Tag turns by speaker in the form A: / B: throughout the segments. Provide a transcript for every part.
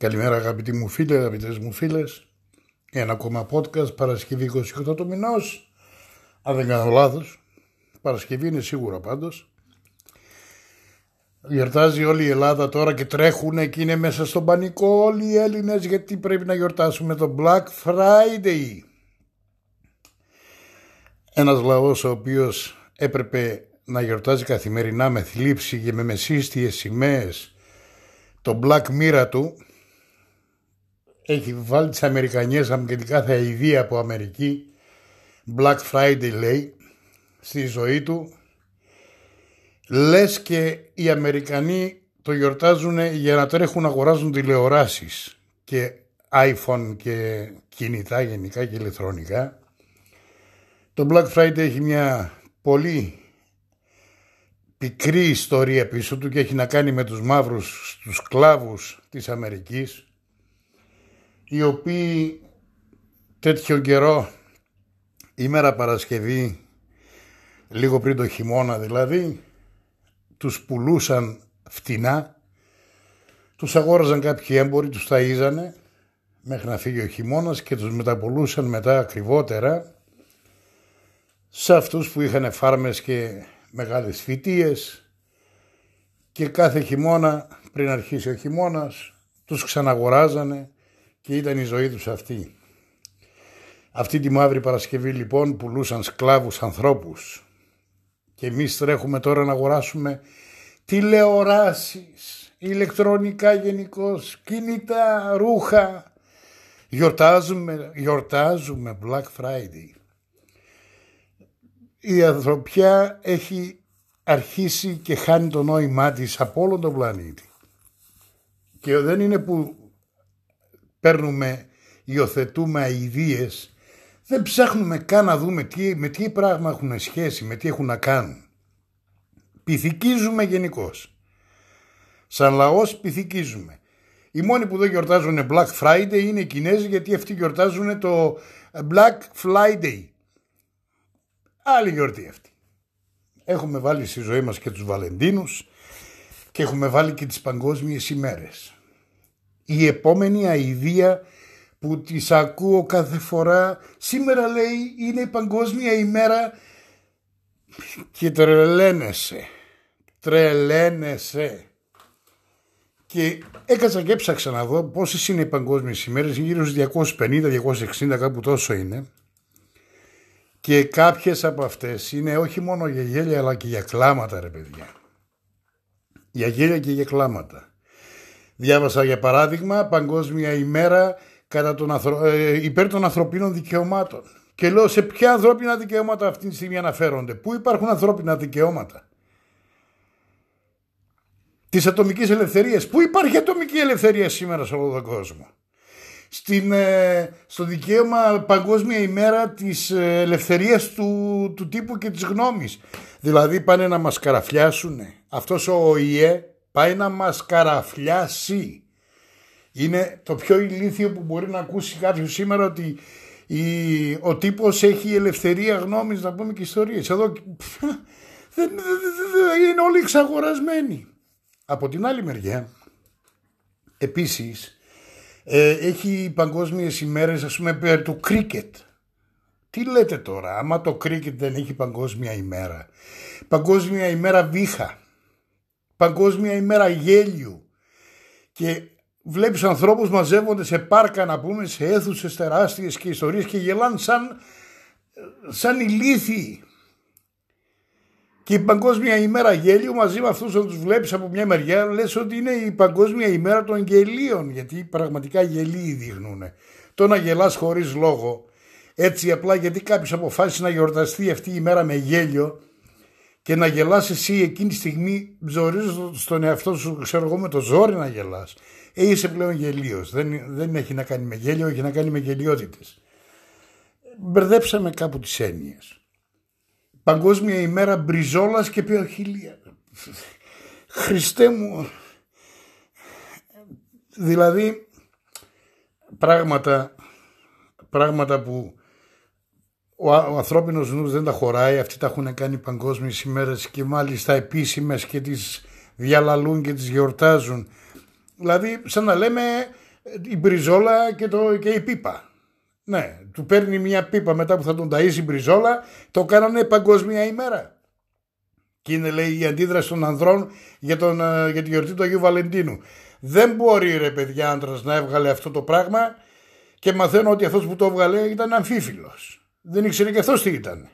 A: Καλημέρα αγαπητοί μου φίλοι, αγαπητές μου φίλες. Ένα ακόμα podcast, Παρασκευή 28 του μηνός. Αν δεν κάνω λάθος. Παρασκευή είναι σίγουρα πάντως. Γιορτάζει όλη η Ελλάδα τώρα και τρέχουν και είναι μέσα στον πανικό όλοι οι Έλληνες γιατί πρέπει να γιορτάσουμε το Black Friday. Ένας λαός ο οποίος έπρεπε να γιορτάζει καθημερινά με θλίψη και με μεσίστιες σημαίες το Black Mirror του έχει βάλει τις Αμερικανιές και κάθε ιδέα από Αμερική. Black Friday λέει στη ζωή του. Λες και οι Αμερικανοί το γιορτάζουν για να τρέχουν να αγοράζουν τηλεοράσεις και iPhone και κινητά γενικά και ηλεκτρονικά. Το Black Friday έχει μια πολύ πικρή ιστορία πίσω του και έχει να κάνει με τους μαύρους, τους κλάβους της Αμερικής οι οποίοι τέτοιο καιρό ημέρα Παρασκευή λίγο πριν το χειμώνα δηλαδή τους πουλούσαν φτηνά τους αγόραζαν κάποιοι έμποροι, τους ταΐζανε μέχρι να φύγει ο χειμώνας και τους μεταπολούσαν μετά ακριβότερα σε αυτούς που είχαν φάρμες και μεγάλες φυτίες και κάθε χειμώνα πριν αρχίσει ο χειμώνας τους ξαναγοράζανε και ήταν η ζωή τους αυτή. Αυτή τη μαύρη Παρασκευή λοιπόν πουλούσαν σκλάβους ανθρώπους και εμείς τρέχουμε τώρα να αγοράσουμε τηλεοράσεις, ηλεκτρονικά γενικώς, κινητά, ρούχα. Γιορτάζουμε, γιορτάζουμε Black Friday. Η ανθρωπιά έχει αρχίσει και χάνει το νόημά της από όλο τον πλανήτη. Και δεν είναι που παίρνουμε, υιοθετούμε αηδίες, δεν ψάχνουμε καν να δούμε τι, με τι πράγμα έχουν σχέση, με τι έχουν να κάνουν. Πυθικίζουμε γενικώς. Σαν λαός πυθικίζουμε. Οι μόνοι που δεν γιορτάζουν Black Friday είναι οι Κινέζοι γιατί αυτοί γιορτάζουν το Black Friday. Άλλη γιορτή αυτή. Έχουμε βάλει στη ζωή μας και τους Βαλεντίνους και έχουμε βάλει και τις παγκόσμιες ημέρες η επόμενη αηδία που τις ακούω κάθε φορά σήμερα λέει είναι η παγκόσμια ημέρα και τρελαίνεσαι τρελαίνεσαι. Και έκατσα και έψαξα να δω πόσες είναι οι παγκόσμιες ημέρες γύρω στους 250-260 κάπου τόσο είναι. Και κάποιες από αυτές είναι όχι μόνο για γέλια αλλά και για κλάματα ρε παιδιά. Για γέλια και για κλάματα Διάβασα για παράδειγμα Παγκόσμια ημέρα κατά τον ανθρω... ε, υπέρ των ανθρωπίνων δικαιωμάτων. Και λέω σε ποια ανθρώπινα δικαιώματα αυτή τη στιγμή αναφέρονται; Πού υπάρχουν ανθρώπινα δικαιώματα; Τη ατομική ελευθερία. Πού υπάρχει ατομική ελευθερία σήμερα σε όλο τον κόσμο; Στην, ε, στο δικαίωμα Παγκόσμια ημέρα της ε, ελευθερίας του, του τύπου και της γνώμης. Δηλαδή πάνε να μας καραφιάσουν. Αυτός ο ΟΗΕ πάει να μας καραφλιάσει. Είναι το πιο ηλίθιο που μπορεί να ακούσει κάποιος σήμερα ότι η, ο τύπος έχει ελευθερία γνώμης να πούμε και ιστορίες. Εδώ δεν, είναι όλοι εξαγορασμένοι. Από την άλλη μεριά, επίσης, ε, έχει παγκόσμιες ημέρες ας πούμε του κρίκετ. Τι λέτε τώρα, άμα το κρίκετ δεν έχει παγκόσμια ημέρα; Παγκόσμια ημέρα βήχα. Παγκόσμια ημέρα γέλιου και βλέπεις ανθρώπους μαζεύονται σε πάρκα να πούμε, σε αίθουσες τεράστιες και ιστορίες και γελάνε σαν, σαν ηλίθιοι. Και η Παγκόσμια ημέρα γέλιου μαζί με αυτούς που τους βλέπεις από μια μεριά λες ότι είναι η Παγκόσμια ημέρα των γελίων γιατί πραγματικά γελίοι δείχνουν. Το να γελάς χωρίς λόγο έτσι απλά γιατί κάποιος αποφάσισε να γιορταστεί αυτή η ημέρα με γέλιο και να γελάς εσύ εκείνη τη στιγμή ζορίζοντας στον εαυτό σου ξέρω εγώ με το ζόρι να γελάς. Ε, είσαι πλέον γελίος. Δεν, δεν έχει να κάνει με γέλιο έχει να κάνει με γελιότητες. Μπερδέψαμε κάπου τις έννοιες. Παγκόσμια ημέρα μπριζόλας και πεοχιλία Χριστέ μου. Δηλαδή πράγματα πράγματα που ο, ο ανθρώπινος νους δεν τα χωράει, αυτοί τα έχουν κάνει παγκόσμιες ημέρες και μάλιστα επίσημες και τις διαλαλούν και τις γιορτάζουν. Δηλαδή σαν να λέμε η μπριζόλα και, το, και η πίπα. Ναι, του παίρνει μια πίπα μετά που θα τον ταΐσει η μπριζόλα, το κάνανε παγκόσμια ημέρα. Και είναι λέει η αντίδραση των ανδρών για, τον, ε, για τη γιορτή του Αγίου Βαλεντίνου. Δεν μπορεί ρε παιδιά άντρας να έβγαλε αυτό το πράγμα και μαθαίνω ότι αυτός που το έβγαλε ήταν αμφίφιλος. Δεν ήξερε και αυτός τι ήταν.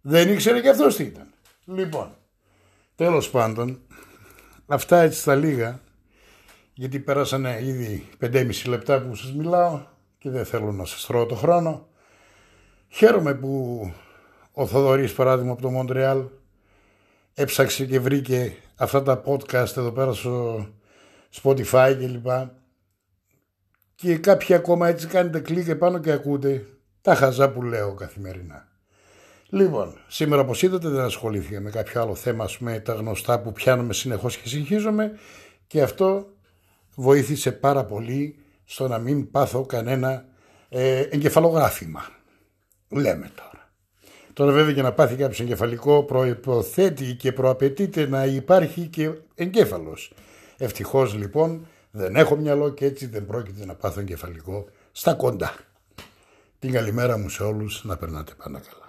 A: Δεν ήξερε και αυτός τι ήταν. Λοιπόν, τέλος πάντων, αυτά έτσι στα λίγα, γιατί πέρασανε ήδη 5,5 λεπτά που σας μιλάω και δεν θέλω να σας τρώω το χρόνο. Χαίρομαι που ο Θοδωρής παράδειγμα από το Μοντρεάλ έψαξε και βρήκε αυτά τα podcast εδώ πέρα στο Spotify και λοιπά και κάποιοι ακόμα έτσι κάνετε κλικ επάνω και ακούτε τα χαζά που λέω καθημερινά. Λοιπόν, σήμερα όπως είδατε δεν ασχολήθηκα με κάποιο άλλο θέμα, ας πούμε τα γνωστά που πιάνουμε συνεχώς και συγχύζομαι και αυτό βοήθησε πάρα πολύ στο να μην πάθω κανένα ε, εγκεφαλογράφημα. Λέμε τώρα. Τώρα βέβαια για να πάθει κάποιος εγκεφαλικό προϋποθέτει και προαπαιτείται να υπάρχει και εγκέφαλος. Ευτυχώς λοιπόν δεν έχω μυαλό και έτσι δεν πρόκειται να πάθω εγκεφαλικό στα κοντά. Την καλημέρα μου σε όλους, να περνάτε πάντα καλά.